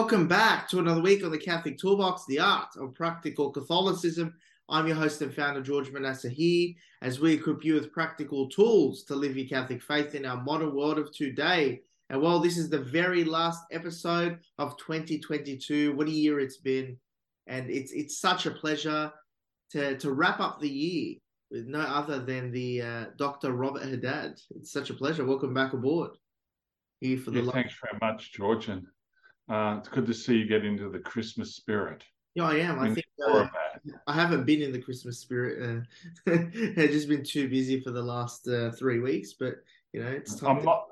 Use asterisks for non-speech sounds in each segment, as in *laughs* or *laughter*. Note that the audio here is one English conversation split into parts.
Welcome back to another week on the Catholic Toolbox, the art of practical Catholicism. I'm your host and founder, George Manassa, here as we equip you with practical tools to live your Catholic faith in our modern world of today. And while this is the very last episode of 2022, what a year it's been. And it's it's such a pleasure to, to wrap up the year with no other than the uh, Dr. Robert Haddad. It's such a pleasure. Welcome back aboard. Here for the yeah, thanks very much, George. And uh, it's good to see you get into the Christmas spirit. Yeah, I am. I think uh, I haven't been in the Christmas spirit. Uh, *laughs* I've just been too busy for the last uh, three weeks, but you know, it's time. I'm not.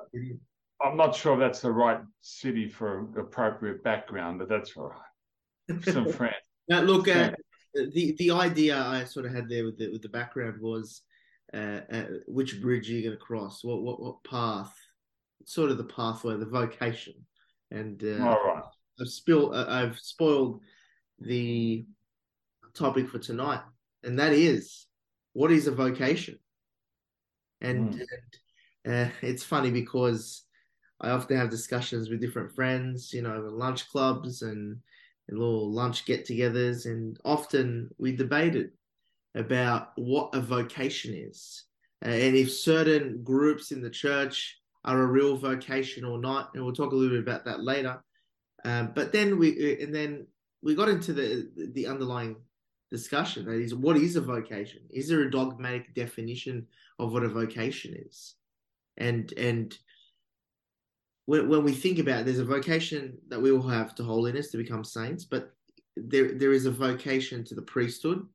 I'm not sure if that's the right city for appropriate background, but that's all right. Some *laughs* friends. Now, look, uh, the the idea I sort of had there with the with the background was uh, uh, which bridge are you going to cross? What what what path? Sort of the pathway, the vocation and uh, all right. I've spilled. Uh, I've spoiled the topic for tonight, and that is what is a vocation. And, mm. and uh, it's funny because I often have discussions with different friends, you know, lunch clubs and, and little lunch get-togethers, and often we debated about what a vocation is, uh, and if certain groups in the church are a real vocation or not, and we'll talk a little bit about that later. Um, but then we and then we got into the the underlying discussion that is what is a vocation? Is there a dogmatic definition of what a vocation is? And and when, when we think about it, there's a vocation that we all have to holiness to become saints, but there there is a vocation to the priesthood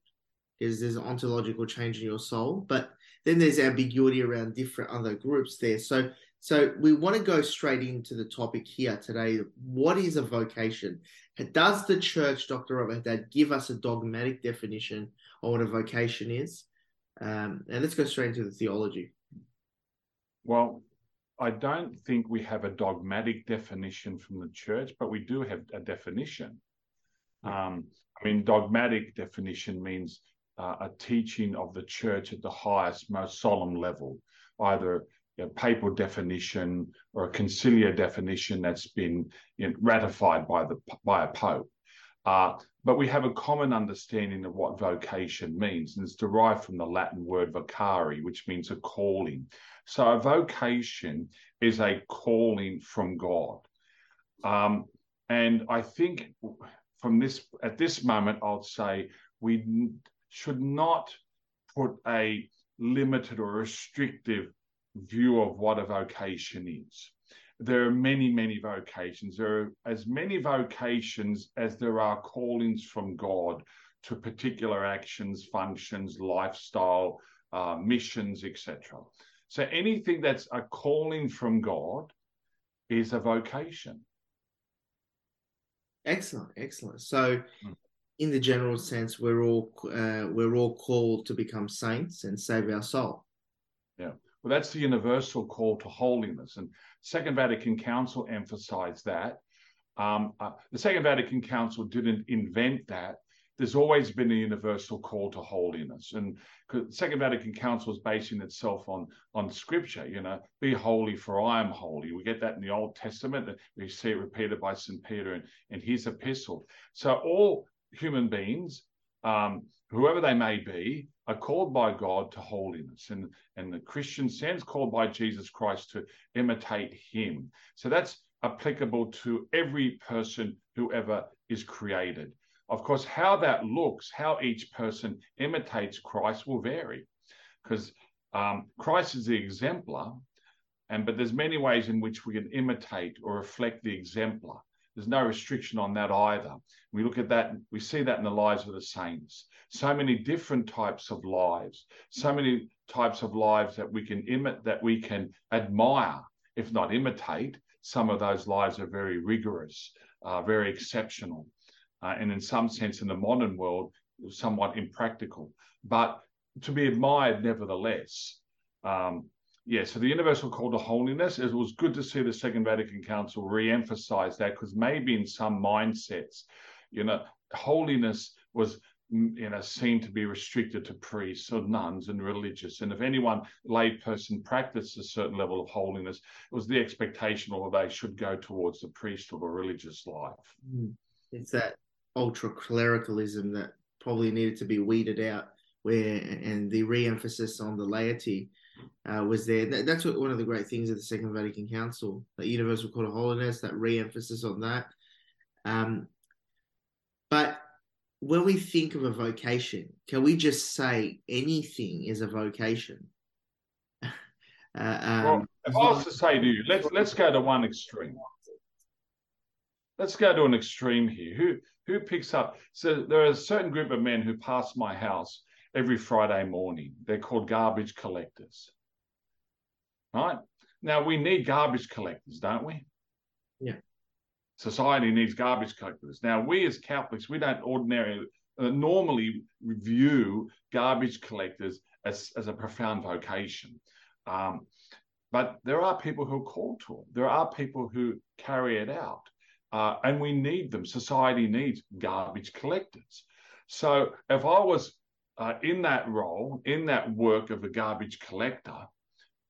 because there's an ontological change in your soul. But then there's ambiguity around different other groups there. So so we want to go straight into the topic here today. What is a vocation? Does the church, Dr. Robert Haddad, give us a dogmatic definition of what a vocation is? Um, and let's go straight into the theology. Well, I don't think we have a dogmatic definition from the church, but we do have a definition. Um, I mean, dogmatic definition means uh, a teaching of the church at the highest, most solemn level, either a papal definition or a conciliar definition that's been you know, ratified by the by a pope. Uh, but we have a common understanding of what vocation means, and it's derived from the Latin word vocare, which means a calling. So a vocation is a calling from God. Um, and I think from this at this moment, I'll say we should not put a limited or restrictive view of what a vocation is. There are many, many vocations. There are as many vocations as there are callings from God to particular actions, functions, lifestyle, uh, missions, etc. So anything that's a calling from God is a vocation. Excellent, excellent. So, mm. in the general sense, we're all uh, we're all called to become saints and save our soul. Yeah. Well, that's the universal call to holiness. And Second Vatican Council emphasized that. Um, uh, the Second Vatican Council didn't invent that. There's always been a universal call to holiness. And Second Vatican Council is basing itself on, on scripture, you know, be holy for I am holy. We get that in the Old Testament. We see it repeated by St. Peter in, in his epistle. So all human beings um, whoever they may be, are called by God to holiness. And, and the Christian sense, called by Jesus Christ to imitate him. So that's applicable to every person who ever is created. Of course, how that looks, how each person imitates Christ will vary because um, Christ is the exemplar, and but there's many ways in which we can imitate or reflect the exemplar. There's no restriction on that either. We look at that, we see that in the lives of the saints. So many different types of lives, so many types of lives that we can imitate, that we can admire, if not imitate. Some of those lives are very rigorous, uh, very exceptional, uh, and in some sense, in the modern world, somewhat impractical, but to be admired nevertheless. Um, yeah, so the universal call to holiness, it was good to see the Second Vatican Council re-emphasize that because maybe in some mindsets, you know, holiness was you know seen to be restricted to priests or nuns and religious and if anyone layperson practiced a certain level of holiness it was the expectation or they should go towards the priesthood or religious life hmm. it's that ultra clericalism that probably needed to be weeded out where and the re-emphasis on the laity uh, was there. That, that's what, one of the great things of the Second Vatican Council, that universal call to holiness, that re-emphasis on that. Um, but when we think of a vocation, can we just say anything is a vocation? *laughs* Uh, um, well, if I was to say to you, let's let's go to one extreme. Let's go to an extreme here. Who who picks up? So there are a certain group of men who pass my house every Friday morning. They're called garbage collectors. Right? Now, we need garbage collectors, don't we? Yeah. Society needs garbage collectors. Now, we as Catholics, we don't ordinarily, uh, normally view garbage collectors as, as a profound vocation. Um, but there are people who are called to it. There are people who carry it out. Uh, and we need them. Society needs garbage collectors. So if I was uh, in that role, in that work of a garbage collector,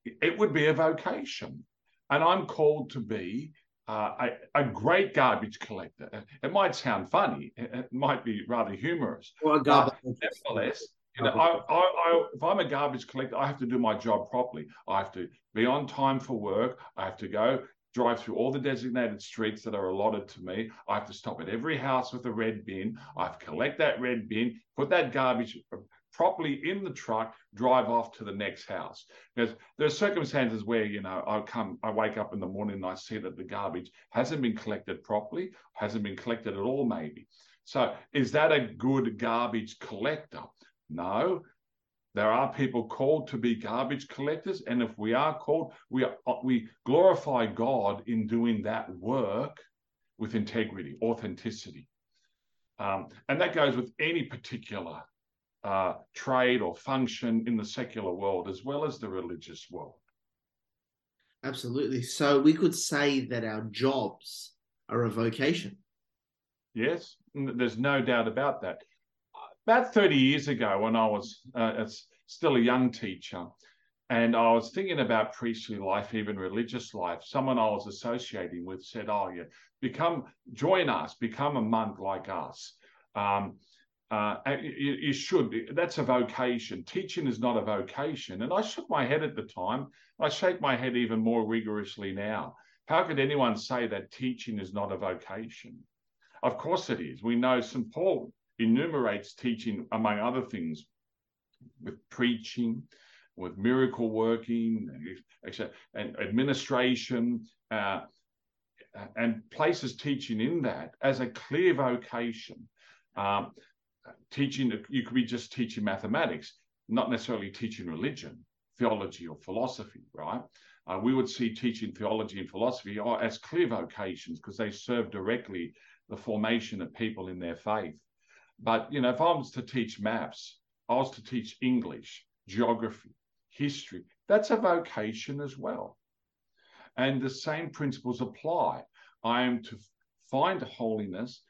it would be a vocation. And I'm called to be uh, a, a, great garbage collector. It might sound funny, it, might be rather humorous. Well, but nevertheless, you know, I, I, I, if I'm a garbage collector, I have to do my job properly. I have to be on time for work. I have to go drive through all the designated streets that are allotted to me. I have to stop at every house with a red bin. I have to collect that red bin, put that garbage uh, properly in the truck, drive off to the next house. Because there are circumstances where, you know, I come, I wake up in the morning and I see that the garbage hasn't been collected properly, hasn't been collected at all, maybe. So is that a good garbage collector? No, there are people called to be garbage collectors, and if we are called, we are, we glorify God in doing that work with integrity, authenticity, um, and that goes with any particular uh, trade or function in the secular world as well as the religious world. Absolutely. So we could say that our jobs are a vocation. Yes, there's no doubt about that about 30 years ago when I was uh, still a young teacher, and I was thinking about priestly life, even religious life. Someone I was associating with said, "Oh, yeah, become join us, become a monk like us." Um, uh, you, you, should. That's a vocation. Teaching is not a vocation. And I shook my head at the time. I shake my head even more rigorously now. How could anyone say that teaching is not a vocation? Of course it is. We know St. Paul enumerates teaching, among other things, with preaching, with miracle working, and administration, uh, and places teaching in that as a clear vocation. Um, teaching, you could be just teaching mathematics, not necessarily teaching religion, theology, or philosophy, right? Uh, we would see teaching theology and philosophy as clear vocations because they serve directly the formation of people in their faith. But you know, if I was to teach maths, I was to teach English, geography, history. That's a vocation as well. And the same principles apply. I am to find holiness,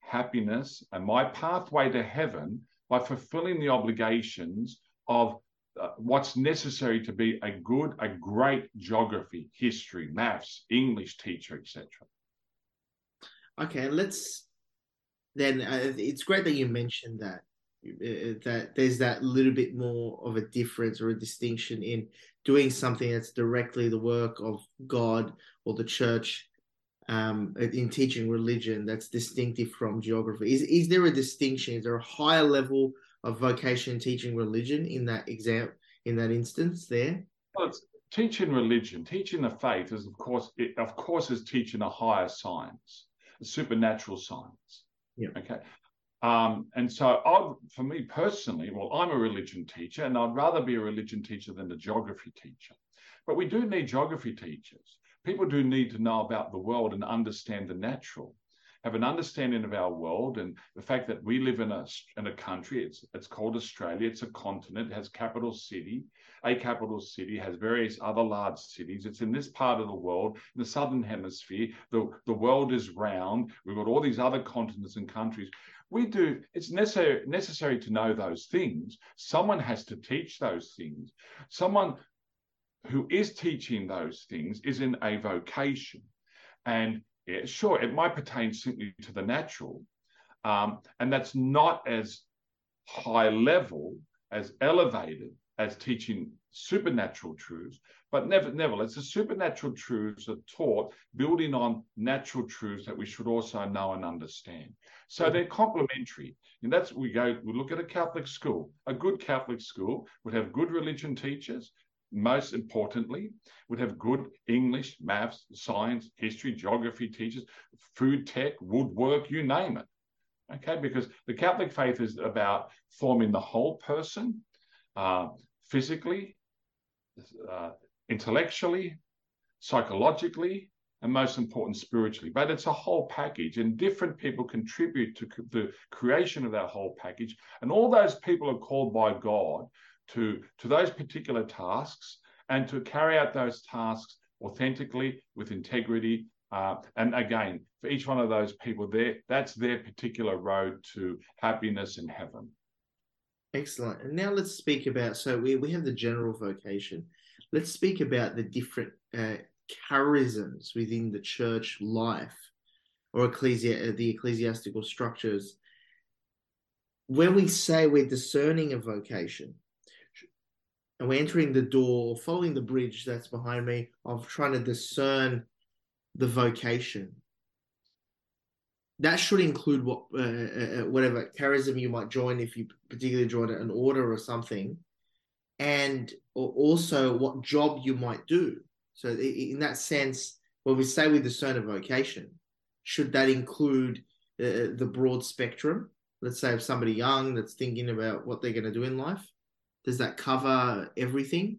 happiness, and my pathway to heaven by fulfilling the obligations of uh, what's necessary to be a good, a great geography, history, maths, English teacher, etc. Okay, let's then uh, it's great that you mentioned that that there's that little bit more of a difference or a distinction in doing something that's directly the work of God or the church um, in teaching religion that's distinctive from geography? Is is there a distinction? Is there a higher level of vocation teaching religion in that exam in that instance there? Well, it's teaching religion, teaching the faith is of course it, of course is teaching a higher science, a supernatural science. Yeah. Okay. Um, and so, I, for me personally, well, I'm a religion teacher, and I'd rather be a religion teacher than a geography teacher. But we do need geography teachers. People do need to know about the world and understand the natural, have an understanding of our world and the fact that we live in a in a country. It's it's called Australia. It's a continent. It has capital city. A capital city has various other large cities. It's in this part of the world, in the southern hemisphere. The the world is round. We've got all these other continents and countries we do it's necessary necessary to know those things someone has to teach those things someone who is teaching those things is in a vocation and yeah, sure it might pertain simply to the natural um, and that's not as high level as elevated as teaching supernatural truths but never, never. It's the supernatural truths are taught building on natural truths that we should also know and understand. So mm-hmm. they're complementary. And that's we go, we look at a Catholic school. A good Catholic school would have good religion teachers, most importantly, would have good English, maths, science, history, geography teachers, food tech, woodwork, you name it. Okay, because the Catholic faith is about forming the whole person uh, physically, uh, intellectually, psychologically, and most important, spiritually. But it's a whole package, and different people contribute to the creation of that whole package. And all those people are called by God to, to those particular tasks and to carry out those tasks authentically with integrity. Uh, and again, for each one of those people, there that's their particular road to happiness in heaven. Excellent. And now let's speak about so we, we have the general vocation let's speak about the different uh, charisms within the church life or ecclesia, uh, the ecclesiastical structures. When we say we're discerning a vocation, and we're entering the door, following the bridge that's behind me, of trying to discern the vocation. That should include what uh, uh, uh whatever charism you might join if you particularly join an order or something, and also what job you might do. So, in that sense, when we say we discern a vocation, should that include uh, the broad spectrum? Let's say if somebody young that's thinking about what they're going to do in life, does that cover everything?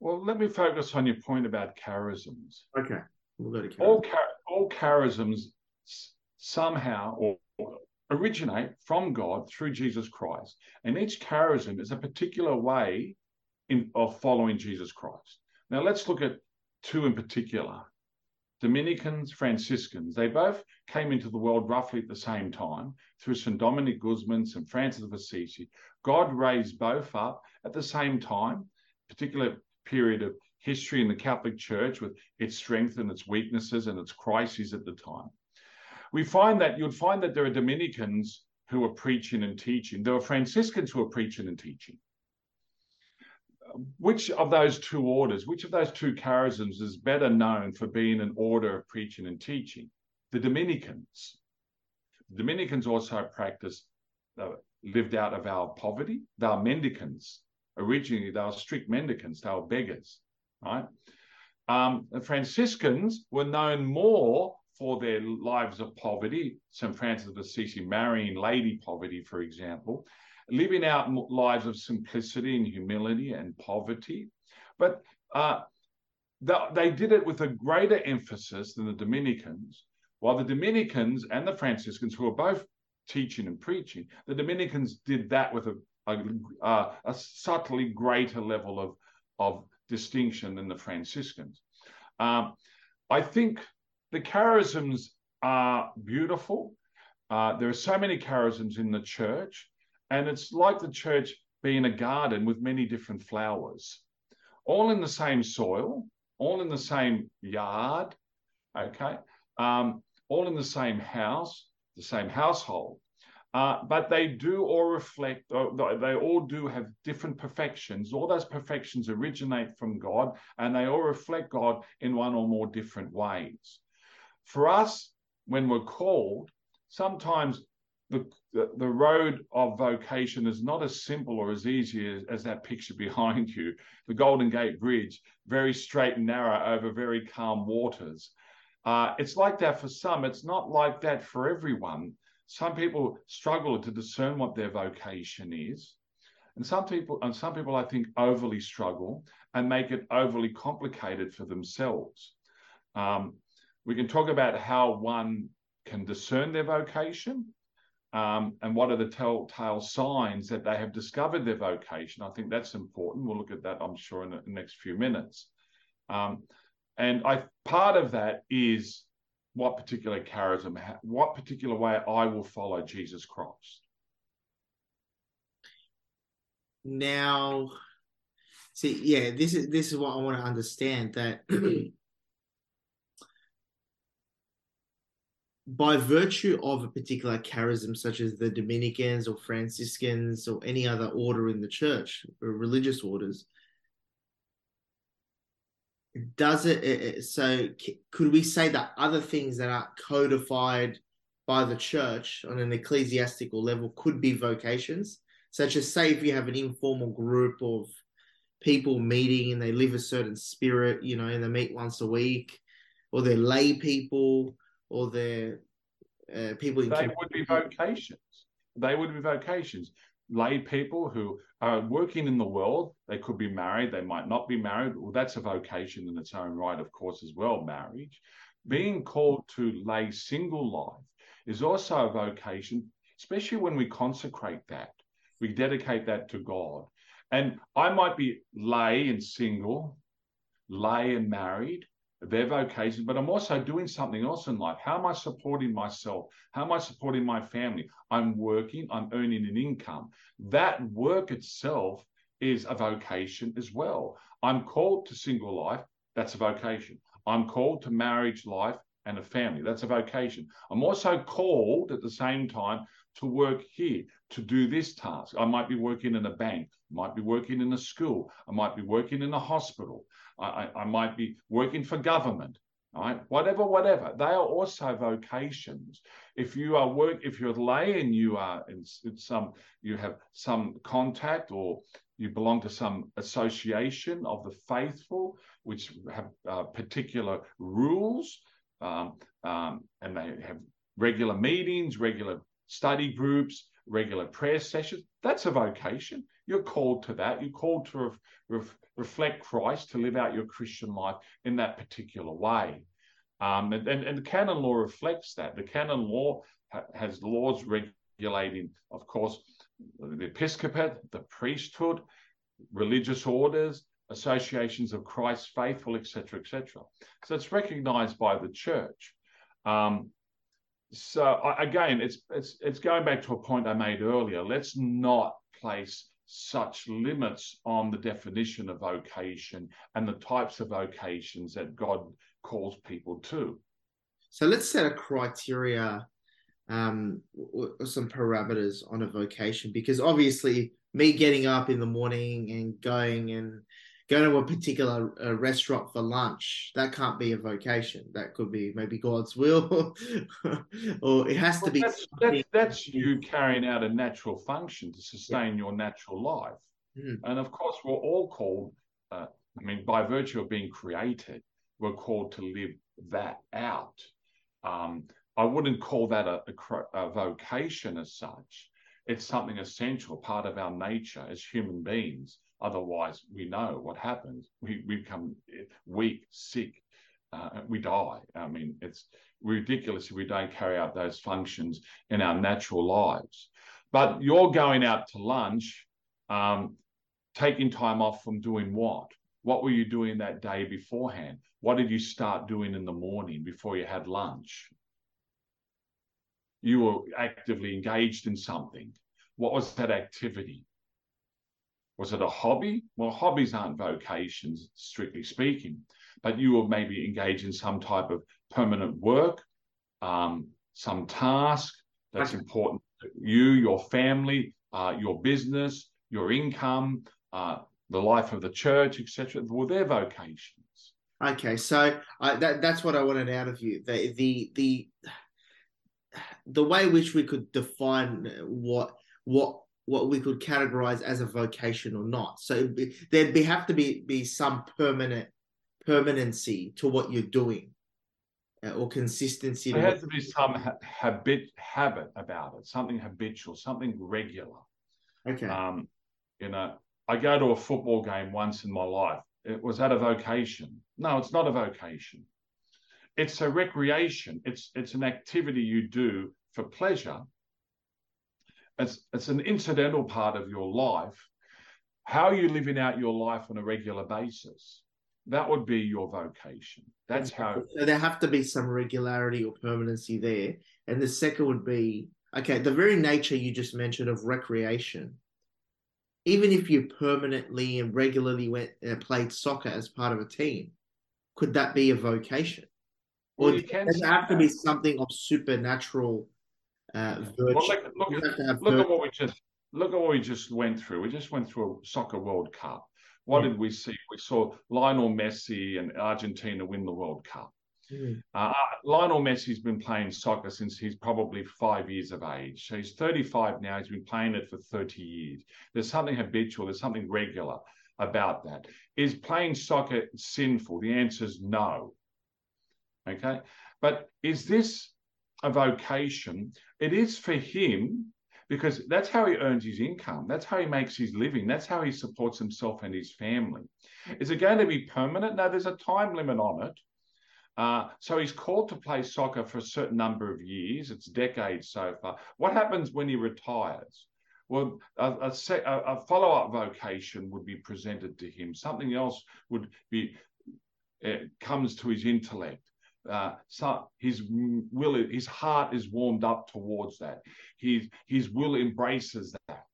Well, let me focus on your point about charisms. Okay, we'll go to charisms. All, char- all charisms somehow or originate from God through Jesus Christ. And each charism is a particular way in, of following Jesus Christ. Now, let's look at two in particular Dominicans, Franciscans. They both came into the world roughly at the same time through St. Dominic Guzman, St. Francis of Assisi. God raised both up at the same time, particular period of history in the Catholic Church with its strength and its weaknesses and its crises at the time we find that you'd find that there are Dominicans who are preaching and teaching. There are Franciscans who are preaching and teaching. Which of those two orders, which of those two charisms is better known for being an order of preaching and teaching? The Dominicans. The Dominicans also practice, uh, lived out of our poverty. They are mendicants. Originally, they were strict mendicants. They were beggars, right? Um, the Franciscans were known more for their lives of poverty, St. Francis of Assisi marrying lady poverty, for example, living out lives of simplicity and humility and poverty. But uh, they did it with a greater emphasis than the Dominicans, while the Dominicans and the Franciscans, who are both teaching and preaching, the Dominicans did that with a, a, a subtly greater level of, of distinction than the Franciscans. Um, I think the charisms are beautiful. Uh, there are so many charisms in the church, and it's like the church being a garden with many different flowers, all in the same soil, all in the same yard, okay, um, all in the same house, the same household. Uh, but they do all reflect, uh, they all do have different perfections. All those perfections originate from God and they all reflect God in one or more different ways. For us, when we're called, sometimes the, the, road of vocation is not as simple or as easy as, as that picture *laughs* behind you. The Golden Gate Bridge, very straight and narrow over very calm waters. Uh, it's like that for some, it's not like that for everyone some people struggle to discern what their vocation is. And some people, and some people, I think, overly struggle and make it overly complicated for themselves. Um, we can talk about how one can discern their vocation um, and what are the telltale signs that they have discovered their vocation. I think that's important. We'll look at that, I'm sure, in the next few minutes. Um, and I part of that is what particular charism, what particular way I will follow Jesus Christ. Now, see, yeah, this is this is what I want to understand that *clears throat* by virtue of a particular charism, such as the Dominicans or Franciscans or any other order in the church or religious orders, does it so could we say that other things that are codified by the church on an ecclesiastical level could be vocations? Such as say if you have an informal group of people meeting and they live a certain spirit you know and they meet once a week or they're lay people or they're uh, people in they would be vocations they would be vocations lay people who are working in the world. They could be married, they might not be married. Well, that's a vocation in its own right, of course, as well, marriage. Being called to lay single life is also a vocation, especially when we consecrate that. We dedicate that to God. And I might be lay and single, lay and married, their vocation, but I'm also doing something else in life. How am I supporting myself? How am I supporting my family? I'm working, I'm earning an income. That work itself is a vocation as well. I'm called to single life, that's a vocation. I'm called to marriage life and a family, that's a vocation. I'm also called at the same time to work here, to do this task. I might be working in a bank, I might be working in a school, I might be working in a hospital. I, I might be working for government, right? Whatever, whatever. They are also vocations. If you are work, if you're lay and you are in, in some, you have some contact or you belong to some association of the faithful, which have uh, particular rules, um, um, and they have regular meetings, regular study groups, regular prayer sessions. That's a vocation. You're called to that. You're called to ref, ref, reflect Christ, to live out your Christian life in that particular way. Um, and, and, and, the canon law reflects that. The canon law ha- has laws regulating, of course, the episcopate, the priesthood, religious orders, associations of Christ's faithful, etc., etc. So it's recognized by the church. Um, so again, it's it's it's going back to a point I made earlier. Let's not place such limits on the definition of vocation and the types of vocations that God calls people to. So let's set a criteria, um, or some parameters on a vocation, because obviously, me getting up in the morning and going and going to a particular uh, restaurant for lunch that can't be a vocation. That could be maybe god's will *laughs* or it has well, to be that's, that's, that's, you carrying out a natural function to sustain yeah. your natural life. Mm. and of course we're all called uh, i mean by virtue of being created we're called to live that out. Um, i wouldn't call that a, a, a vocation as such. It's something essential part of our nature as human beings Otherwise, we know what happens. We, we become weak, sick, uh, we die. I mean, it's ridiculous if we don't carry out those functions in our natural lives. But you're going out to lunch, um, taking time off from doing what? What were you doing that day beforehand? What did you start doing in the morning before you had lunch? You were actively engaged in something. What was that activity? Was it a hobby? Well, hobbies aren't vocations, strictly speaking, but you will maybe engage in some type of permanent work, um, some task that's important to you, your family, uh, your business, your income, uh, the life of the church, etc. Well, their vocations. Okay, so that that's what I wanted out of you. The the the the way which we could define what what what we could categorize as a vocation or not. So there'd be have to be be some permanent permanency to what you're doing uh, or consistency. There has to be some ha- habit habit about it, something habitual, something regular. Okay. Um, you know, I go to a football game once in my life. It was that a vocation? No, it's not a vocation. It's a recreation. It's it's an activity you do for pleasure. It's it's an incidental part of your life. How are you living out your life on a regular basis? That would be your vocation. That's how. So there have to be some regularity or permanency there. And the second would be okay. The very nature you just mentioned of recreation even if you permanently and regularly went and played soccer as part of a team, could that be a vocation? Or well, does it have to be something of supernatural uh. Well, look, look, at, look at what we just look at what we just went through. We just went through a soccer World Cup. What did we see? We saw Lionel Messi and Argentina win the World Cup. Mm. Uh, Lionel Messi's been playing soccer since he's probably five years of age. So he's 35 now. He's been playing it for 30 years. There's something habitual, there's something regular about that. Is playing soccer sinful? The answer is no. Okay. But is this a vocation? It is for him because that's how he earns his income. That's how he makes his living. That's how he supports himself and his family. Is it going to be permanent? No, there's a time limit on it. Uh, so he's called to play soccer for a certain number of years. It's decades so far. What happens when he retires? Well, a, a, a follow-up vocation would be presented to him. Something else would be uh, comes to his intellect. Uh, so his will, his heart is warmed up towards that. His his will embraces that.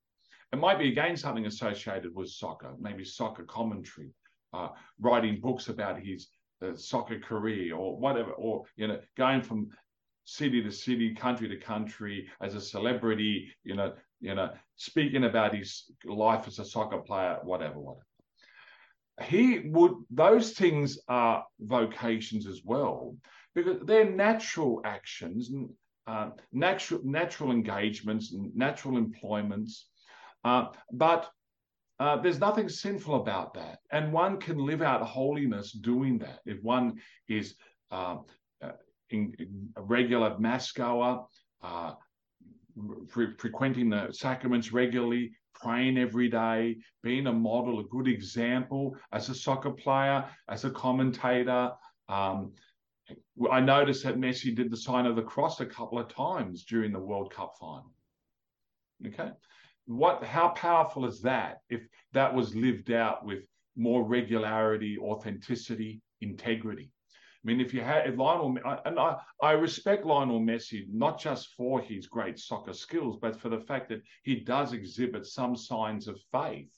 It might be again something associated with soccer, maybe soccer commentary, uh, writing books about his a soccer career or whatever, or you know, going from city to city, country to country as a celebrity, you know, you know, speaking about his life as a soccer player, whatever, whatever. He would those things are vocations as well, because they're natural actions, uh, natural natural engagements, natural employments. Uh, but uh, there's nothing sinful about that. And one can live out holiness doing that. If one is uh, uh in, in a regular mass goer, uh, frequenting the sacraments regularly, praying every day, being a model, a good example as a soccer player, as a commentator. Um, I noticed that Messi did the sign of the cross a couple of times during the World Cup final. Okay what how powerful is that if that was lived out with more regularity, authenticity, integrity? I mean, if you had if Lionel, and I, I respect Lionel Messi not just for his great soccer skills, but for the fact that he does exhibit some signs of faith.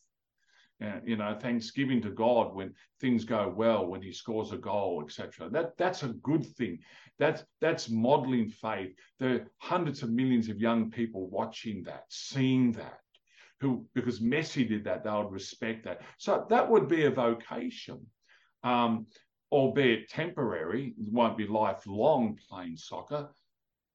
Uh, you know, thanksgiving to God when things go well, when he scores a goal, etc. That that's a good thing. That's that's modeling faith. There are hundreds of millions of young people watching that, seeing that, who because Messi did that, they would respect that. So that would be a vocation, um, albeit temporary. It won't be lifelong playing soccer.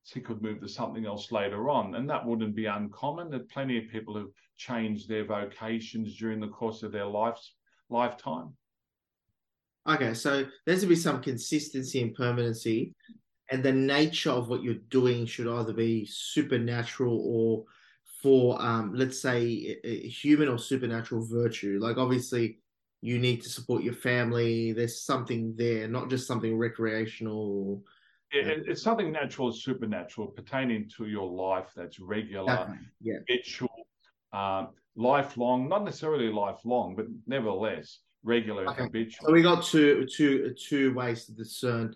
he could move to something else later on, and that wouldn't be uncommon. There are plenty of people who've changed their vocations during the course of their life's lifetime. Okay, so there's to be some consistency and permanency, and the nature of what you're doing should either be supernatural or for, um, let's say, a human or supernatural virtue. Like, obviously, you need to support your family. There's something there, not just something recreational. It, it's something natural, supernatural, pertaining to your life that's regular, yeah. habitual, um, lifelong, not necessarily lifelong, but nevertheless regular okay. habitual. So we got two two two ways to discern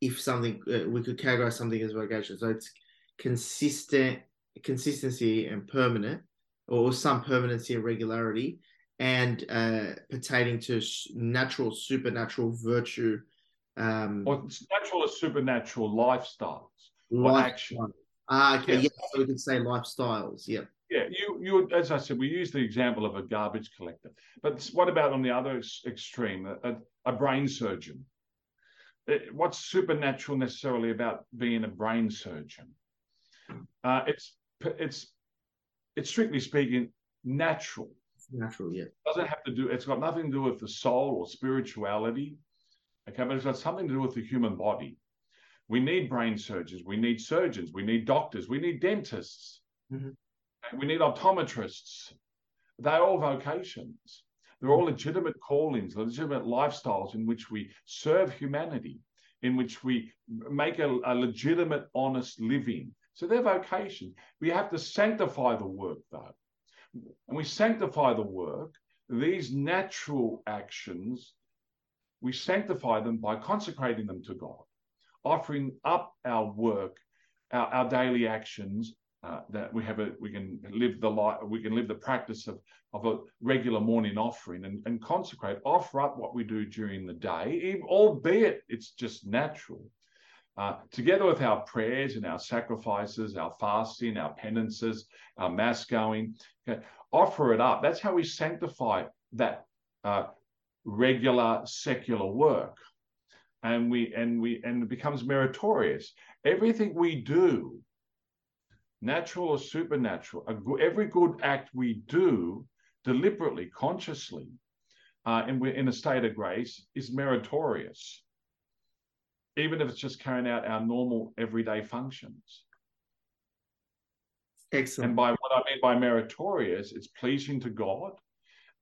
if something uh, we could categorize something as vocation. So it's consistent, consistency and permanent, or some permanency and regularity, and uh, pertaining to natural, supernatural virtue. Um, or natural or supernatural lifestyles, life, action. Ah, okay. Yeah. Yeah. So we could say lifestyles. Yeah. Yeah, you you as I said, we use the example of a garbage collector. But what about on the other extreme, a, a brain surgeon? What's supernatural necessarily about being a brain surgeon? Uh, it's it's it's strictly speaking natural. Natural. Yeah. doesn't have to do. It's got nothing to do with the soul or spirituality. Okay, but it's got something to do with the human body. We need brain surgeons. We need surgeons. We need doctors. We need dentists. Mhm. We need optometrists. They're all vocations. They're all legitimate callings, legitimate lifestyles in which we serve humanity, in which we make a, a legitimate, honest living. So they're vocations. We have to sanctify the work, though. And we sanctify the work, these natural actions, we sanctify them by consecrating them to God, offering up our work, our, our daily actions uh, that we have a we can live the life we can live the practice of of a regular morning offering and, and consecrate offer up what we do during the day albeit it's just natural uh, together with our prayers and our sacrifices our fasting our penances our mass going okay, offer it up. That's how we sanctify that uh, regular secular work. And we and we and it becomes meritorious. Everything we do natural or supernatural, every good act we do deliberately, consciously, uh, and we're in a state of grace is meritorious, even if it's just carrying out our normal everyday functions. Excellent. And by what I mean by meritorious, it's pleasing to God.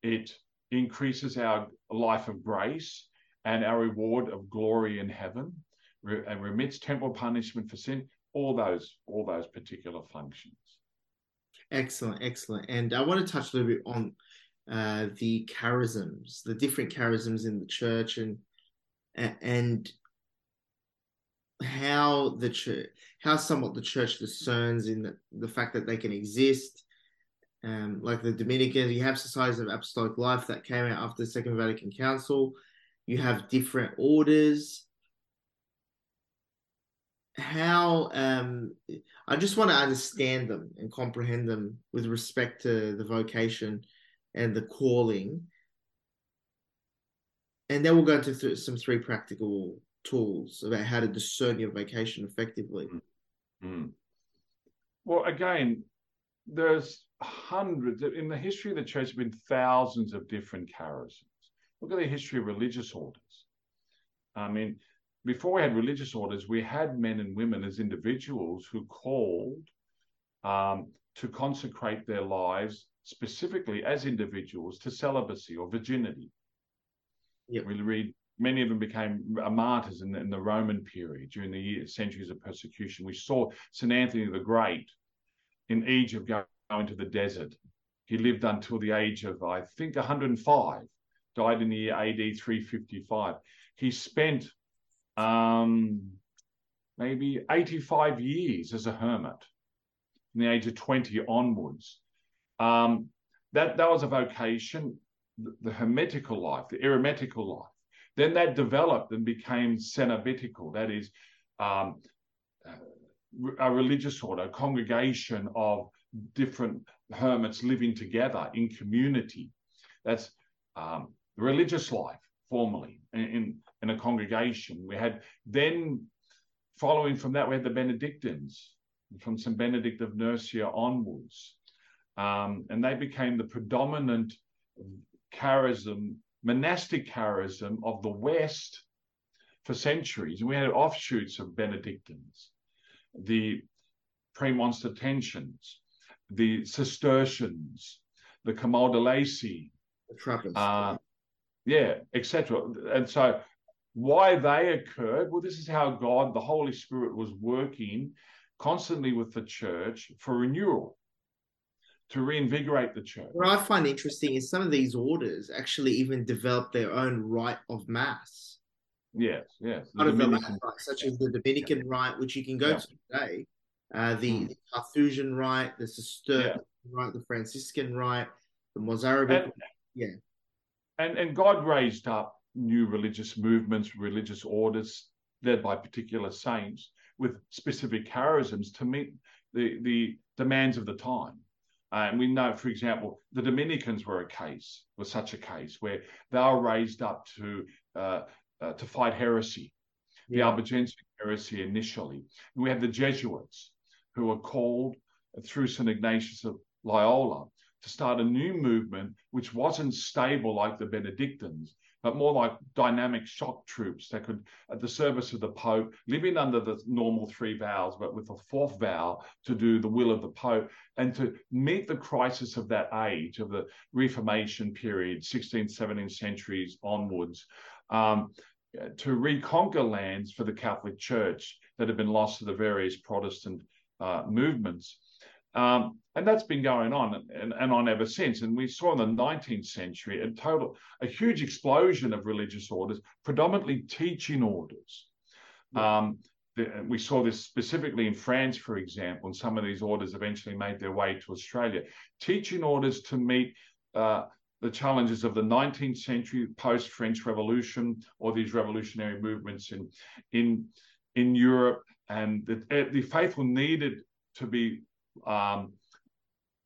It increases our life of grace and our reward of glory in heaven, and remits temporal punishment for sin all those all those particular functions. Excellent, excellent. And I want to touch a little bit on uh, the charisms, the different charisms in the church, and and how the church, how somewhat the church discerns in the, the fact that they can exist. Um, like the Dominicans, you have societies of apostolic life that came out after the Second Vatican Council. You have different orders how um I just want to understand them and comprehend them with respect to the vocation and the calling. And then we'll go into th- some three practical tools about how to discern your vocation effectively. Mm. Well, again, there's hundreds in the history of the church. Have been thousands of different charisms. Look at the history of religious orders. I mean, before we had religious orders, we had men and women as individuals who called um, to consecrate their lives specifically as individuals to celibacy or virginity. Yep. We read many of them became martyrs in the, in the Roman period during the years, centuries of persecution. We saw St. Anthony the Great in Egypt going into the desert. He lived until the age of, I think, 105, died in the year AD 355. He spent um, maybe 85 years as a hermit from the age of 20 onwards. Um, that, that was a vocation, the, the hermetical life, the eremitical life. Then that developed and became cenobitical, that is, um, a religious order, a congregation of different hermits living together in community. That's um, religious life formally in, in, in a congregation. We had then, following from that, we had the Benedictines from St. Benedict of Nursia onwards. Um, and they became the predominant charism, monastic charism of the West for centuries. And we had offshoots of Benedictines, the Premonstratensians, the Cistercians, the Camaldolesi, The Trappists. uh, yeah, etc. And so, why they occurred? Well, this is how God, the Holy Spirit, was working constantly with the church for renewal, to reinvigorate the church. what I find interesting is some of these orders actually even develop their own rite of mass. Yes, yes. Of the Latin such as the Dominican rite, which you can go Yeah. to today, uh, the, Mm. the Carthusian rite, the Cistercian rite, the Franciscan rite, the Mozarabic. And- yeah. and and God raised up new religious movements, religious orders led by particular saints with specific charisms to meet the the demands of the time. Uh, and we know, for example, the Dominicans were a case, was such a case where they were raised up to uh, uh, to fight heresy, yeah. the Albigensian heresy initially. And we have the Jesuits who were called through St. Ignatius of Loyola to start a new movement which wasn't stable like the Benedictines, but more like dynamic shock troops that could, at the service of the Pope, living under the normal three vows, but with a fourth vow to do the will of the Pope and to meet the crisis of that age, of the Reformation period, 16th, 17th centuries onwards. Um, to reconquer lands for the Catholic Church that had been lost to the various Protestant uh, movements. Um, and that's been going on and, and, on ever since. And we saw in the 19th century a total, a huge explosion of religious orders, predominantly teaching orders. Um, the, we saw this specifically in France, for example, and some of these orders eventually made their way to Australia. Teaching orders to meet uh, the challenges of the 19th century post French Revolution or these revolutionary movements in in in Europe, and the, the faithful needed to be um,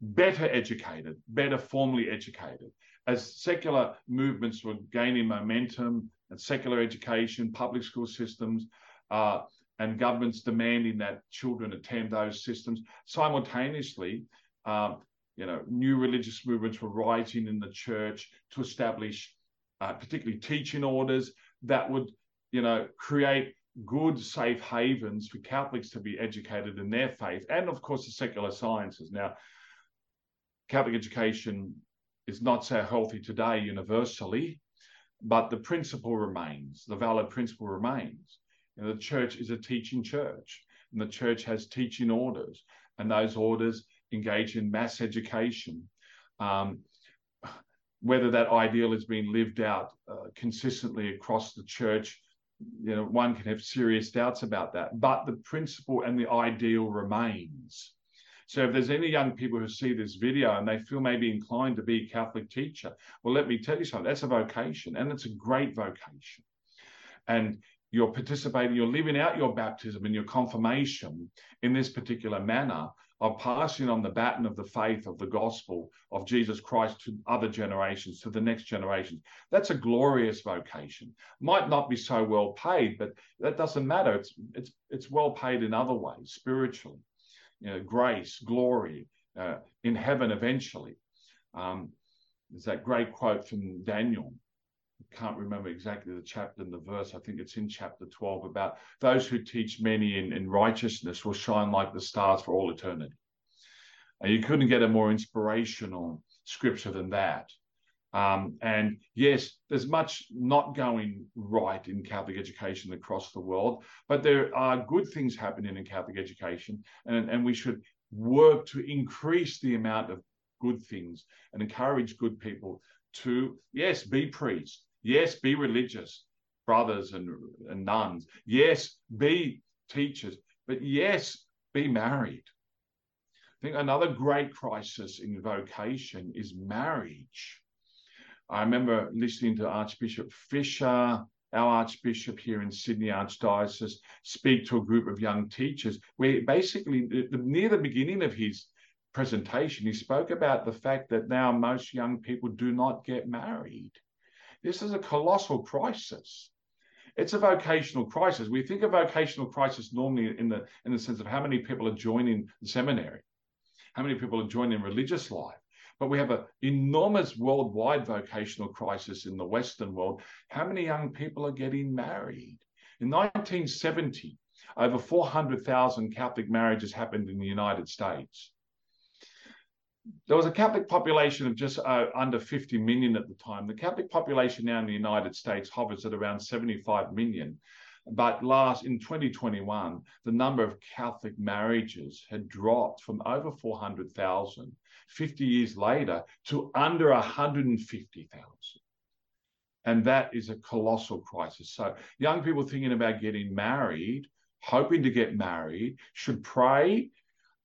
better educated, better formally educated. As secular movements were gaining momentum and secular education, public school systems, uh, and governments demanding that children attend those systems, simultaneously, um, you know, new religious movements were rising in the church to establish, uh, particularly teaching orders that would, you know, create good, safe havens for Catholics to be educated in their faith, and of course the secular sciences. Now, Catholic education is not so healthy today universally, but the principle remains, the valid principle remains. The church is a teaching church, and the church has teaching orders, and those orders engage in mass education. Um, whether that ideal is being lived out uh, consistently across the church, you know, one can have serious doubts about that. But the principle and the ideal remains. So if there's any young people who see this video and they feel maybe inclined to be a Catholic teacher, well, let me tell you something. That's a vocation, and it's a great vocation. And you're participating, you're living out your baptism and your confirmation in this particular manner of passing on the baton of the faith of the gospel of Jesus Christ to other generations, to the next generations. That's a glorious vocation. Might not be so well paid, but that doesn't matter. It's it's it's well paid in other ways, spiritually. You know, grace, glory, uh, in heaven eventually. Um, there's that great quote from Daniel can't remember exactly the chapter and the verse. I think it's in chapter 12 about those who teach many in, in righteousness will shine like the stars for all eternity. And you couldn't get a more inspirational scripture than that. Um, and yes, there's much not going right in Catholic education across the world, but there are good things happening in Catholic education, and, and we should work to increase the amount of good things and encourage good people to, yes, be priests, Yes, be religious, brothers and, and nuns. Yes, be teachers. But yes, be married. I think another great crisis in vocation is marriage. I remember listening to Archbishop Fisher, our Archbishop here in Sydney Archdiocese, speak to a group of young teachers, where basically near the beginning of his presentation, he spoke about the fact that now most young people do not get married. This is a colossal crisis. It's a vocational crisis. We think of vocational crisis normally in the in the sense of how many people are joining the seminary, how many people are joining religious life. But we have an enormous worldwide vocational crisis in the Western world. How many young people are getting married? In 1970, over 400,000 Catholic marriages happened in the United States there was a Catholic population of just uh, under 50 million at the time. The Catholic population now in the United States hovers at around 75 million. But last in 2021, the number of Catholic marriages had dropped from over 400,000 50 years later to under 150,000. And that is a colossal crisis. So, young people thinking about getting married, hoping to get married, should pray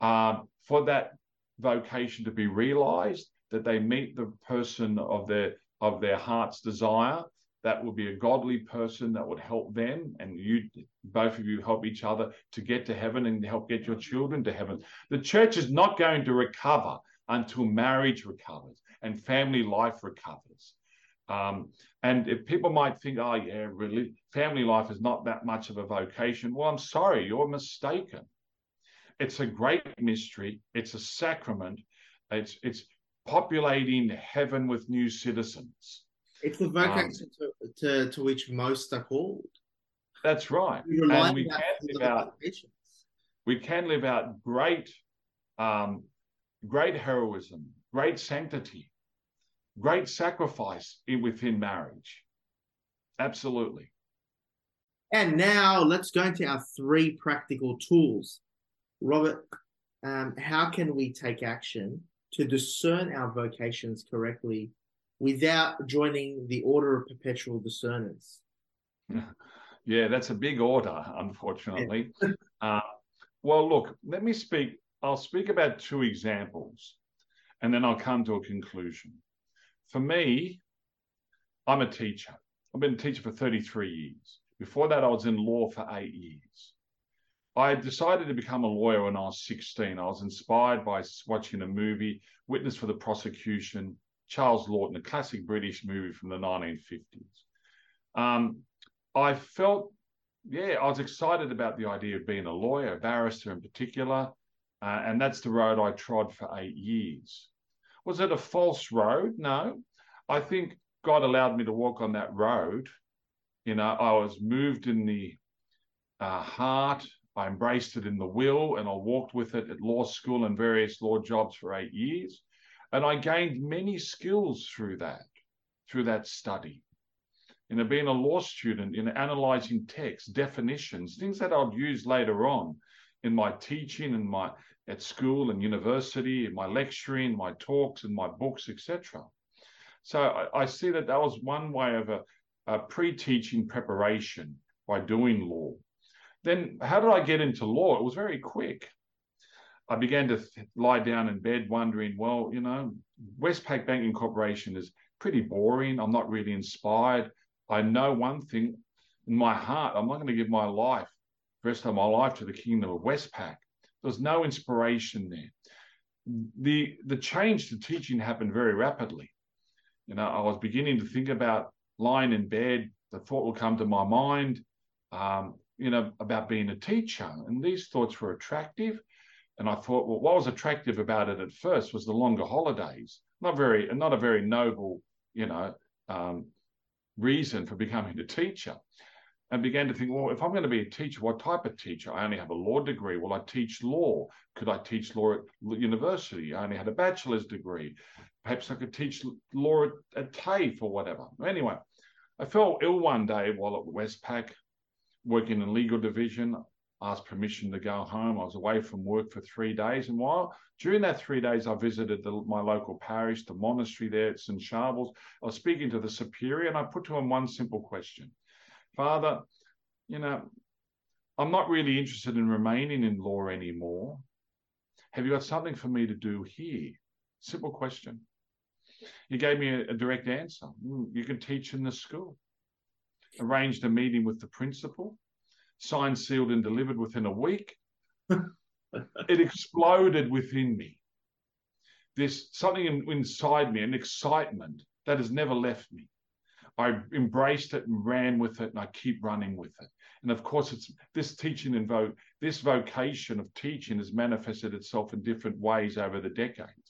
um, for that vocation to be realized, that they meet the person of their of their heart's desire, that would be a godly person that would help them and you both of you help each other to get to heaven and help get your children to heaven. The church is not going to recover until marriage recovers and family life recovers. Um, and if people might think oh yeah really family life is not that much of a vocation. Well i'm sorry you're mistaken it's a great mystery it's a sacrament it's it's populating heaven with new citizens it's the vocation um, to, to, to which most are called. That's right. And we can live out, we can live out great, um, great heroism, great sanctity, great sacrifice in, within marriage. Absolutely. And now let's go into our three practical tools. Robert, um, how can we take action to discern our vocations correctly without joining the order of perpetual discerners. *laughs* Yeah, that's a big order, unfortunately. *laughs* uh, well, look, let me speak. I'll speak about two examples and then I'll come to a conclusion. For me, I'm a teacher. I've been a teacher for 33 years. Before that, I was in law for eight years. I decided to become a lawyer when I was 16. I was inspired by watching a movie, Witness for the Prosecution, Charles Laughton, a classic British movie from the 1950s. Um, I felt, yeah, I was excited about the idea of being a lawyer, a barrister in particular, uh, and that's the road I trod for eight years. Was it a false road? No. I think God allowed me to walk on that road. You know, I was moved in the uh, heart. I embraced it in the will, and I walked with it at law school and various law jobs for eight years. And I gained many skills through that, through that study. You know, being a law student, in analyzing text, definitions, things that I'd use later on in my teaching and my at school and university, in my lecturing, my talks, and my books, etc. So I, I, see that that was one way of a, a pre-teaching preparation by doing law. Then how did I get into law? It was very quick. I began to th- lie down in bed wondering, well, you know, Westpac Banking Corporation is pretty boring. I'm not really inspired. I know one thing in my heart, I'm not going to give my life, the rest of my life, to the kingdom of Westpac. There's no inspiration there. The the change to teaching happened very rapidly. You know, I was beginning to think about lying in bed. The thought will come to my mind, um, you know, about being a teacher, and these thoughts were attractive. And I thought, well, what was attractive about it at first was the longer holidays. Not very, not a very noble, you know, um, reason for becoming a teacher. And began to think, well, if I'm going to be a teacher, what type of teacher? I only have a law degree. Well, I teach law. Could I teach law at university? I only had a bachelor's degree. Perhaps I could teach law at, at TAFE or whatever. Anyway, I fell ill one day while at Westpac, working in legal division asked permission to go home. I was away from work for three days. And while during that three days, I visited the, my local parish, the monastery there at St. Charles. I was speaking to the superior and I put to him one simple question Father, you know, I'm not really interested in remaining in law anymore. Have you got something for me to do here? Simple question. He gave me a, a direct answer. Mm, you can teach in the school. Arranged a meeting with the principal signed, sealed, and delivered within a week. *laughs* it exploded within me. There's something in, inside me, an excitement that has never left me. I embraced it and ran with it, and I keep running with it. And of course, it's this teaching and vo- this vocation of teaching has manifested itself in different ways over the decades.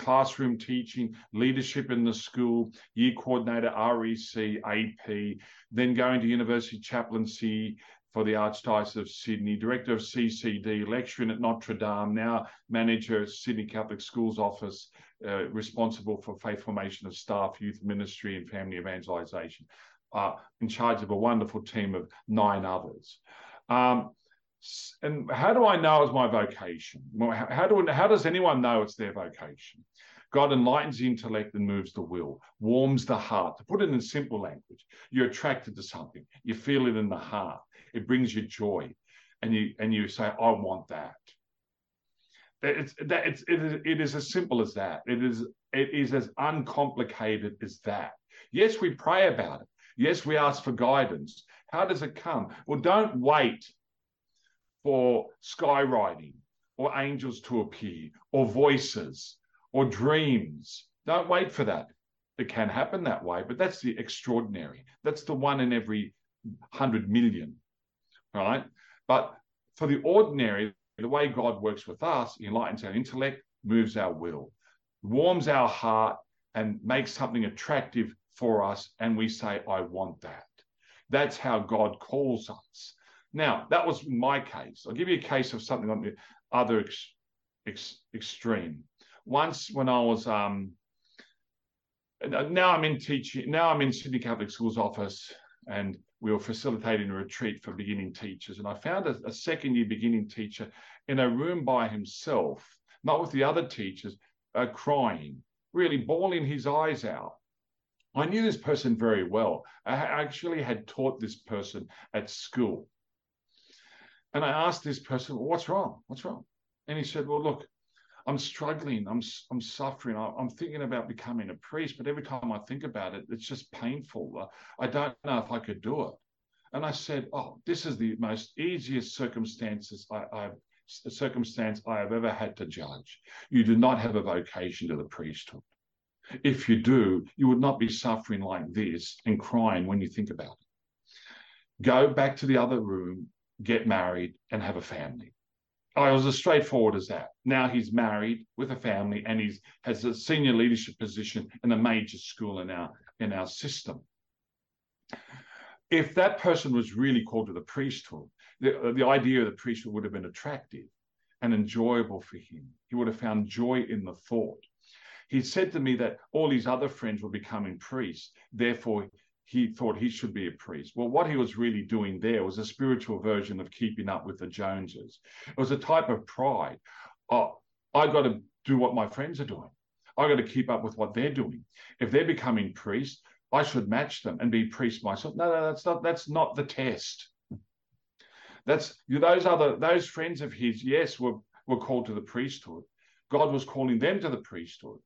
Classroom teaching, leadership in the school, year coordinator, REC, AP, then going to university chaplaincy, for the Archdiocese of Sydney, director of CCD, lecturing at Notre Dame, now manager at Sydney Catholic Schools Office, uh, responsible for faith formation of staff, youth ministry, and family evangelization, uh, in charge of a wonderful team of nine others. Um, and how do I know it's my vocation? How, do, how does anyone know it's their vocation? God enlightens the intellect and moves the will, warms the heart. To put it in simple language, you're attracted to something, you feel it in the heart it brings you joy, and you and you say, "I want that." It's that it's it is, it is as simple as that. It is it is as uncomplicated as that. Yes, we pray about it. Yes, we ask for guidance. How does it come? Well, don't wait for skywriting or angels to appear or voices or dreams. Don't wait for that. It can happen that way, but that's the extraordinary. That's the one in every hundred million, right? But for the ordinary, the way God works with us, He enlightens our intellect, moves our will, warms our heart, and makes something attractive for us. And we say, I want that. That's how God calls us. Now, that was my case. I'll give you a case of something on the other ex, ex, extreme. Once, when I was, um, now I'm in teaching, now I'm in Sydney Catholic Schools office, and we were facilitating a retreat for beginning teachers. And I found a, a second year beginning teacher in a room by himself, not with the other teachers, uh, crying, really bawling his eyes out. I knew this person very well. I actually had taught this person at school. And I asked this person, well, what's wrong? What's wrong? And he said, well, look, I'm struggling. I'm, I'm suffering. I'm thinking about becoming a priest, but every time I think about it, it's just painful. I don't know if I could do it. And I said, oh, this is the most easiest circumstances I, I've circumstance I have ever had to judge. You do not have a vocation to the priesthood. If you do, you would not be suffering like this and crying when you think about it. Go back to the other room get married, and have a family. I was as straightforward as that. Now he's married with a family and he has a senior leadership position in a major school in our in our system. If that person was really called to the priesthood, the, the idea of the priesthood would have been attractive and enjoyable for him. He would have found joy in the thought. He said to me that all his other friends were becoming priests, therefore he thought he should be a priest. Well, what he was really doing there was a spiritual version of keeping up with the Joneses. It was a type of pride. Oh, I got to do what my friends are doing. I got to keep up with what they're doing. If they're becoming priests, I should match them and be priest myself. No, no, that's not that's not the test. That's those other those friends of his, yes, were were called to the priesthood. God was calling them to the priesthood,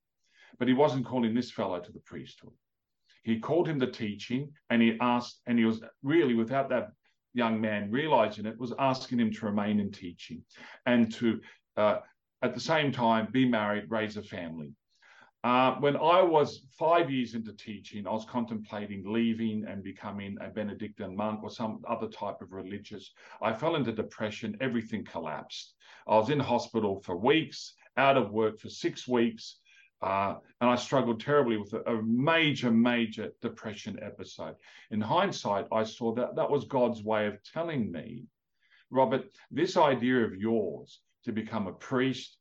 but he wasn't calling this fellow to the priesthood. He called him the teaching and he asked, and he was really, without that young man realizing it, was asking him to remain in teaching and to, uh, at the same time, be married, raise a family. Uh, when I was five years into teaching, I was contemplating leaving and becoming a Benedictine monk or some other type of religious. I fell into depression, everything collapsed. I was in hospital for weeks, out of work for six weeks. Uh, and I struggled terribly with a, a, major, major depression episode. In hindsight, I saw that that was God's way of telling me, Robert, this idea of yours to become a priest,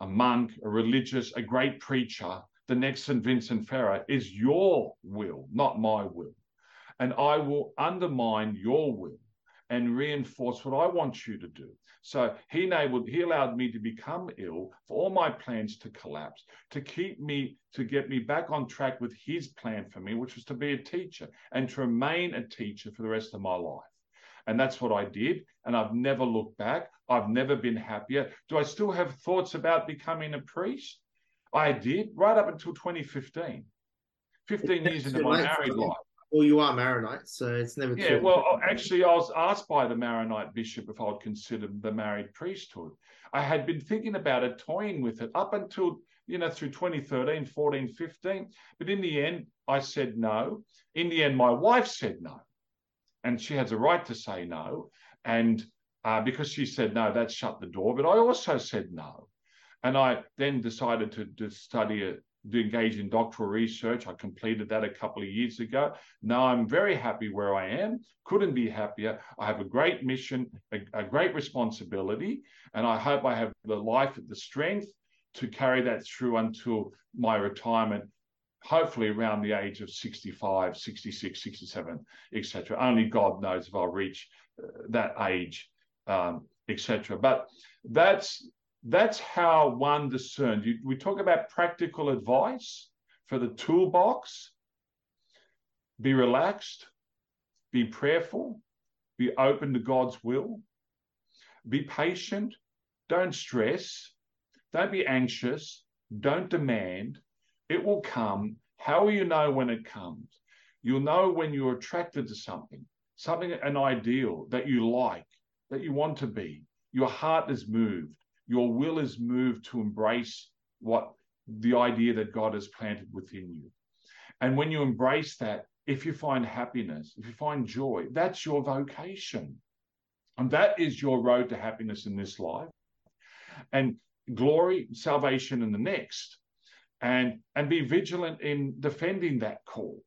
a monk, a religious, a great preacher, the next St. Vincent Ferrer is your will, not my will. And I will undermine your will and reinforce what I want you to do. So he enabled, he allowed me to become ill for all my plans to collapse, to keep me, to get me back on track with his plan for me, which was to be a teacher and to remain a teacher for the rest of my life. And that's what I did. And I've never looked back. I've never been happier. Do I still have thoughts about becoming a priest? I did right up until 2015. 15 years into my married life. Well, you are Maronite, so it's never. Yeah, well, actually, I was asked by the Maronite bishop if I would consider the married priesthood. I had been thinking about it, toying with it up until you know through 2013, 14, 15. But in the end, I said no. In the end, my wife said no, and she has a right to say no. And uh, because she said no, that shut the door. But I also said no, and I then decided to, to study it to engage in doctoral research. I completed that a couple of years ago. Now I'm very happy where I am. Couldn't be happier. I have a great mission, a, a great responsibility, and I hope I have the life, the strength to carry that through until my retirement hopefully around the age of 65 66 67 etc only god knows if i'll reach uh, that age um, etc but that's that's how one discerns. You, we talk about practical advice for the toolbox. Be relaxed, be prayerful, be open to God's will, be patient, don't stress, don't be anxious, don't demand. It will come. How will you know when it comes? You'll know when you're attracted to something, something, an ideal that you like, that you want to be. Your heart is moved. Your will is moved to embrace what the idea that God has planted within you. And when you embrace that, if you find happiness, if you find joy, that's your vocation. And that is your road to happiness in this life. And glory, salvation in the next. And, and be vigilant in defending that call.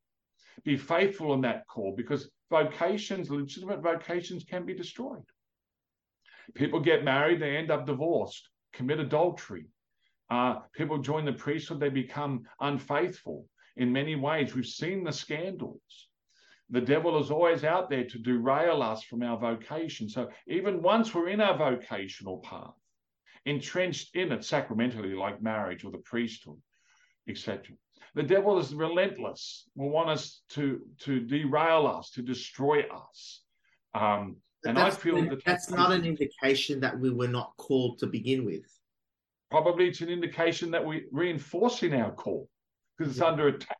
Be faithful in that call because vocations, legitimate vocations, can be destroyed. People get married, they end up divorced, commit adultery. Uh, people join the priesthood, they become unfaithful in many ways. We've seen the scandals. The devil is always out there to derail us from our vocation. So even once we're in our vocational path, entrenched in it sacramentally, like marriage or the priesthood, etc. The devil is relentless, will want us to, to derail us, to destroy us. Um, and that's, I feel that that's not an indication that we were not called to begin with. Probably it's an indication that we're reinforcing our call because it's yeah. under attack.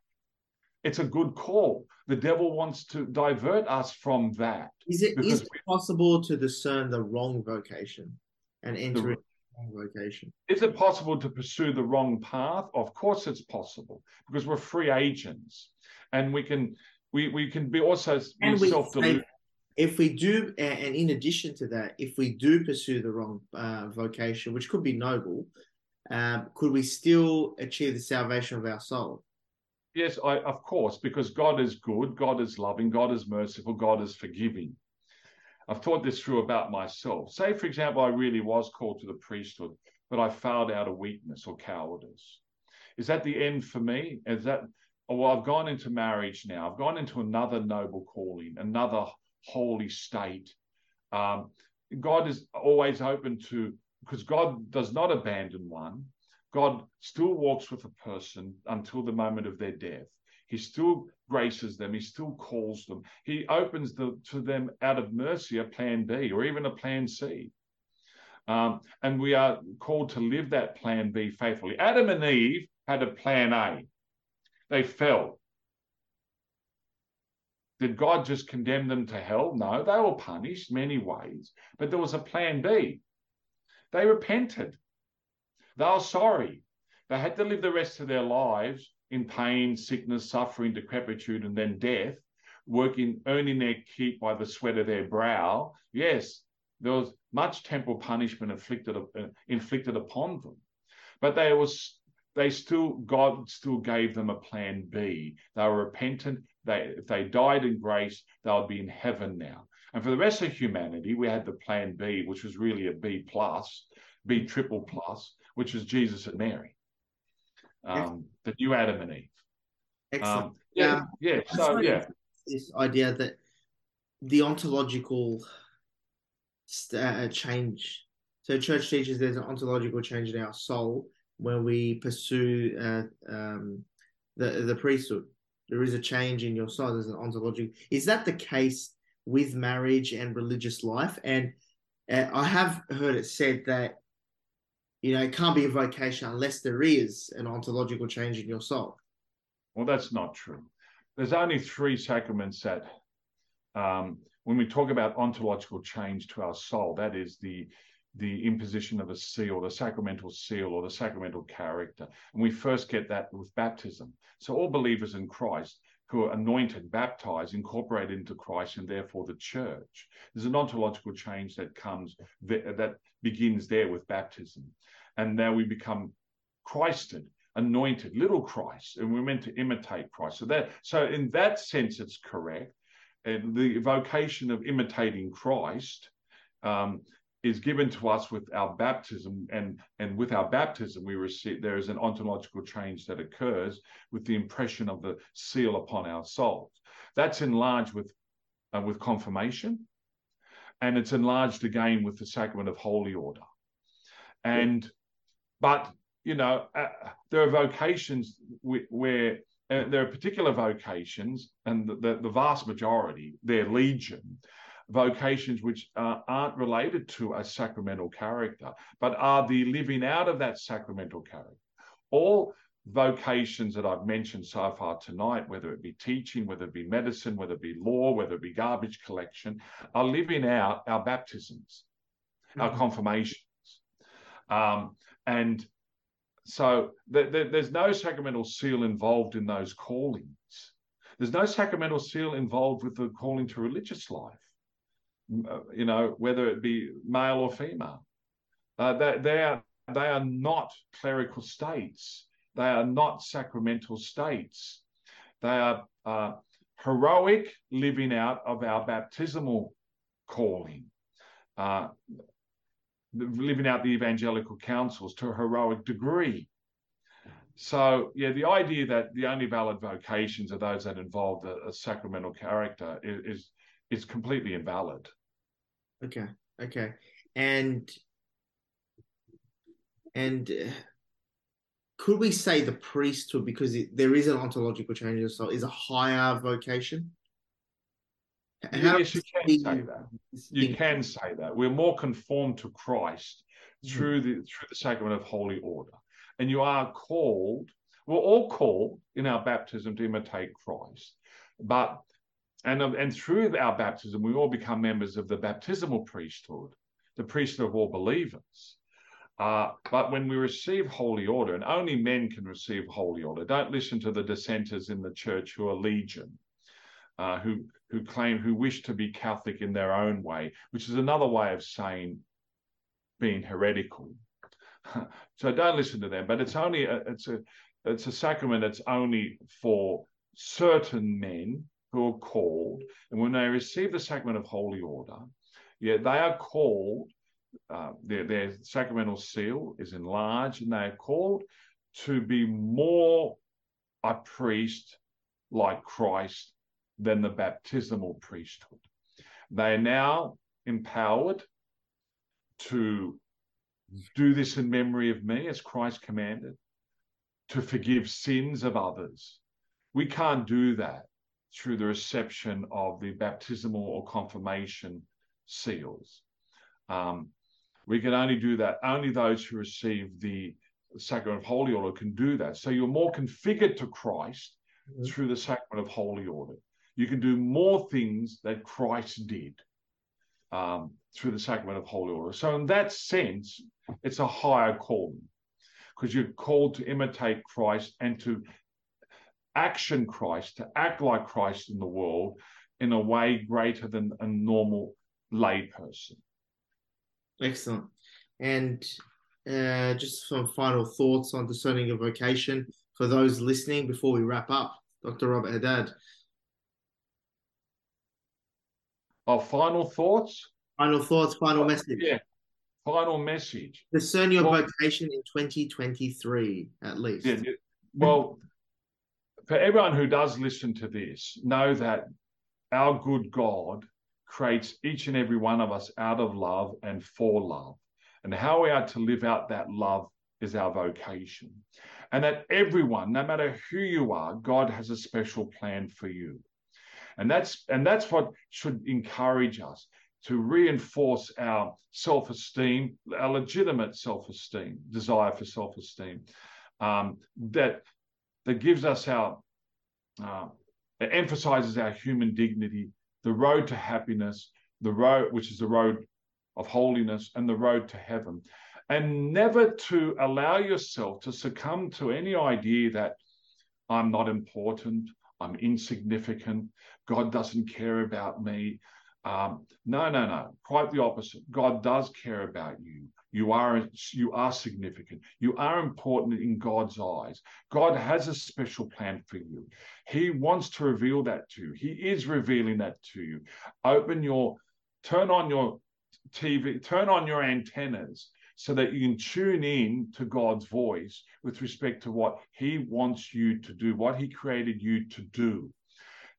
It's a good call. The devil wants to divert us from that. Is it is it possible to discern the wrong vocation and enter the wrong vocation? Is it possible to pursue the wrong path? Of course, it's possible because we're free agents, and we can we we can be also be self deluded if we do, and in addition to that, if we do pursue the wrong uh, vocation, which could be noble, um, could we still achieve the salvation of our soul? Yes, I, of course, because God is good, God is loving, God is merciful, God is forgiving. I've thought this through about myself. Say, for example, I really was called to the priesthood, but I failed out of weakness or cowardice. Is that the end for me? Is that, oh, well, I've gone into marriage now. I've gone into another noble calling, another holy state. Um, God is always open to, because God does not abandon one. God still walks with a person until the moment of their death. He still graces them. He still calls them. He opens the, to them out of mercy a plan B or even a plan C. Um, and we are called to live that plan B faithfully. Adam and Eve had a plan A. They fell. Did God just condemn them to hell? No, they were punished many ways, but there was a plan B. They repented. They were sorry. They had to live the rest of their lives in pain, sickness, suffering, decrepitude, and then death, working, earning their keep by the sweat of their brow. Yes, there was much temporal punishment inflicted, uh, inflicted upon them. But they was they still God still gave them a plan B. They were repentant they, if they died in grace, they'll be in heaven now. And for the rest of humanity, we had the plan B, which was really a B plus, B triple plus, which was Jesus and Mary, um, the new Adam and Eve. Excellent. Um, yeah, um, yeah. So yeah, this idea that the ontological uh, change. So church teaches there's an ontological change in our soul when we pursue uh, um, the the priesthood there is a change in your soul. There's an ontology. Is that the case with marriage and religious life? And uh, I have heard it said that you know it can't be a vocation unless there is an ontological change in your soul. Well, that's not true. There's only three sacraments that, um, when we talk about ontological change to our soul, that is the the imposition of a seal, the sacramental seal, or the sacramental character. And we first get that with baptism. So all believers in Christ who are anointed, baptized, incorporated into Christ, and therefore the church. There's an ontological change that comes that begins there with baptism, and now we become Christed, anointed, little Christ, and we're meant to imitate Christ. So that, so in that sense, it's correct. And the vocation of imitating Christ um, is given to us with our baptism and and with our baptism we receive there is an ontological change that occurs with the impression of the seal upon our souls. That's enlarged with uh, with confirmation and it's enlarged again with the sacrament of holy order. And but you know uh, there are vocations where uh, there are particular vocations and the, the, the vast majority they're legion vocations which uh, aren't related to a sacramental character, but are the living out of that sacramental character. All vocations that I've mentioned so far tonight, whether it be teaching, whether it be medicine, whether it be law, whether it be garbage collection, are living out our baptisms, mm-hmm. our confirmations. Um, and so th- th- there's no sacramental seal involved in those callings. There's no sacramental seal involved with the calling to religious life, you know, whether it be male or female. Uh, they, they, are, they are not clerical states. They are not sacramental states. They are uh, heroic living out of our baptismal calling, uh, living out the evangelical counsels to a heroic degree. So, yeah, the idea that the only valid vocations are those that involve a, a sacramental character is is completely invalid. Okay, okay, and and uh, could we say the priesthood because it, there is an ontological change of soul is a higher vocation? How yes, you can say that. You can say that. We're more conformed to Christ mm-hmm. through the through the sacrament of holy order and you are called, we're all called in our baptism to imitate Christ. But and, and through our baptism, we all become members of the baptismal priesthood, the priesthood of all believers. Uh, but when we receive holy order, and only men can receive holy order, don't listen to the dissenters in the church who are legion, uh, who who claim who wish to be Catholic in their own way, which is another way of saying being heretical. *laughs* so don't listen to them. But it's only a, it's a it's a sacrament that's only for certain men who are called, and when they receive the sacrament of holy order, yeah, they are called. Uh, their their sacramental seal is enlarged, and they are called to be more a priest like Christ than the baptismal priesthood. They are now empowered to do this in memory of me, as Christ commanded, to forgive sins of others. We can't do that through the reception of the baptismal or confirmation seals. Um, we can only do that, only those who receive the sacrament of holy order can do that. So you're more configured to Christ mm-hmm. through the sacrament of holy order. You can do more things that Christ did um, through the sacrament of holy order. So, in that sense, it's a higher calling because you're called to imitate Christ and to action Christ, to act like Christ in the world in a way greater than a normal layperson. Excellent. And uh, just some final thoughts on discerning a vocation for those listening before we wrap up. Dr. Robert Haddad. Our final thoughts? Final thoughts, final message. Yeah, final message. Discern your well, vocation in 2023, at least. Yeah, well, for everyone who does listen to this, know that our good God creates each and every one of us out of love and for love. And how we are to live out that love is our vocation. And that everyone, no matter who you are, God has a special plan for you. And that's and that's what should encourage us to reinforce our self esteem, our legitimate self esteem, desire for self esteem, um, that that gives us our uh, it emphasizes our human dignity, the road to happiness, the road which is the road of holiness, and the road to heaven, and never to allow yourself to succumb to any idea that I'm not important, I'm insignificant, God doesn't care about me. Um, no, no, no. Quite the opposite. God does care about you. You are you are significant. You are important in God's eyes. God has a special plan for you. He wants to reveal that to you. He is revealing that to you. Open your, turn on your TV, turn on your antennas so that you can tune in to God's voice with respect to what He wants you to do, what He created you to do.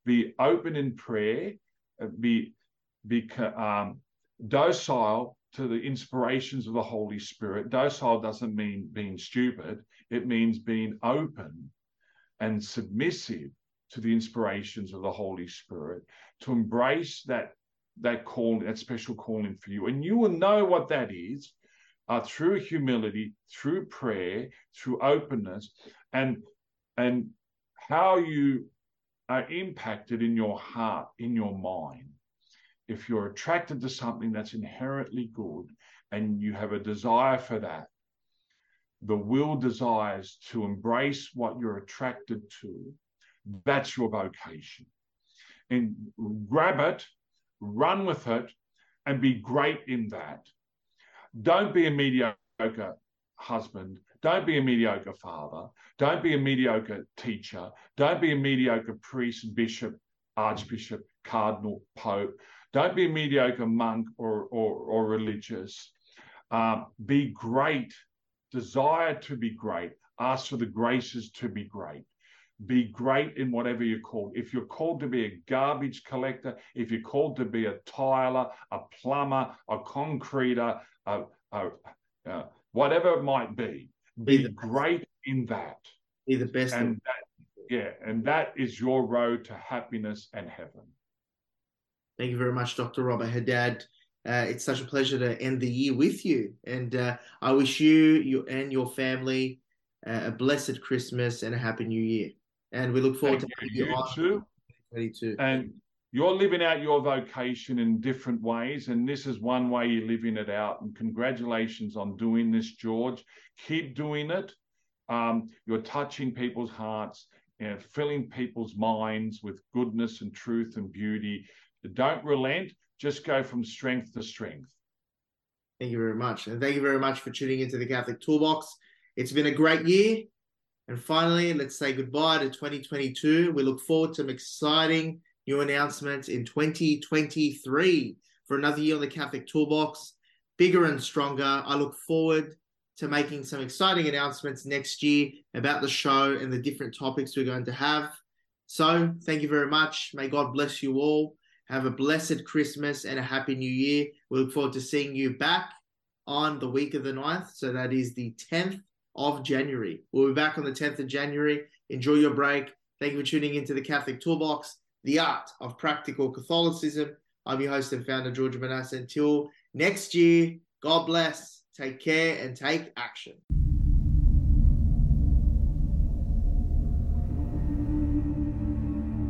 Be open in prayer. Be be um, docile to the inspirations of the Holy Spirit. Docile doesn't mean being stupid, it means being open and submissive to the inspirations of the Holy Spirit, to embrace that that call, that special calling for you. And you will know what that is uh, through humility, through prayer, through openness, and and how you are impacted in your heart, in your mind. If you're attracted to something that's inherently good and you have a desire for that, the will desires to embrace what you're attracted to, that's your vocation. And grab it, run with it, and be great in that. Don't be a mediocre husband. Don't be a mediocre father. Don't be a mediocre teacher. Don't be a mediocre priest, bishop, archbishop, cardinal, pope. Don't be a mediocre monk or, or, or religious. Uh, be great. Desire to be great. Ask for the graces to be great. Be great in whatever you're called. If you're called to be a garbage collector, if you're called to be a tiler, a plumber, a concreter, a, a, a whatever it might be, be, be great in that. Be the best. And that, yeah, and that is your road to happiness and heaven. Thank you very much, Dr. Robert Haddad. Uh, it's such a pleasure to end the year with you, and uh, I wish you, you and your family uh, a blessed Christmas and a happy New Year. And we look forward Thank to you, you too. 2022. And you're living out your vocation in different ways, and this is one way you're living it out. And congratulations on doing this, George. Keep doing it. Um, you're touching people's hearts and filling people's minds with goodness and truth and beauty. Don't relent, just go from strength to strength. Thank you very much. And thank you very much for tuning into the Catholic Toolbox. It's been a great year. And finally, let's say goodbye to 2022. We look forward to some exciting new announcements in 2023 for another year on the Catholic Toolbox, bigger and stronger. I look forward to making some exciting announcements next year about the show and the different topics we're going to have. So, thank you very much. May God bless you all. Have a blessed Christmas and a happy new year. We look forward to seeing you back on the week of the 9th. So, that is the 10th of January. We'll be back on the 10th of January. Enjoy your break. Thank you for tuning into the Catholic Toolbox the art of practical Catholicism. I'm your host and founder, George Manassa. Until next year, God bless, take care, and take action.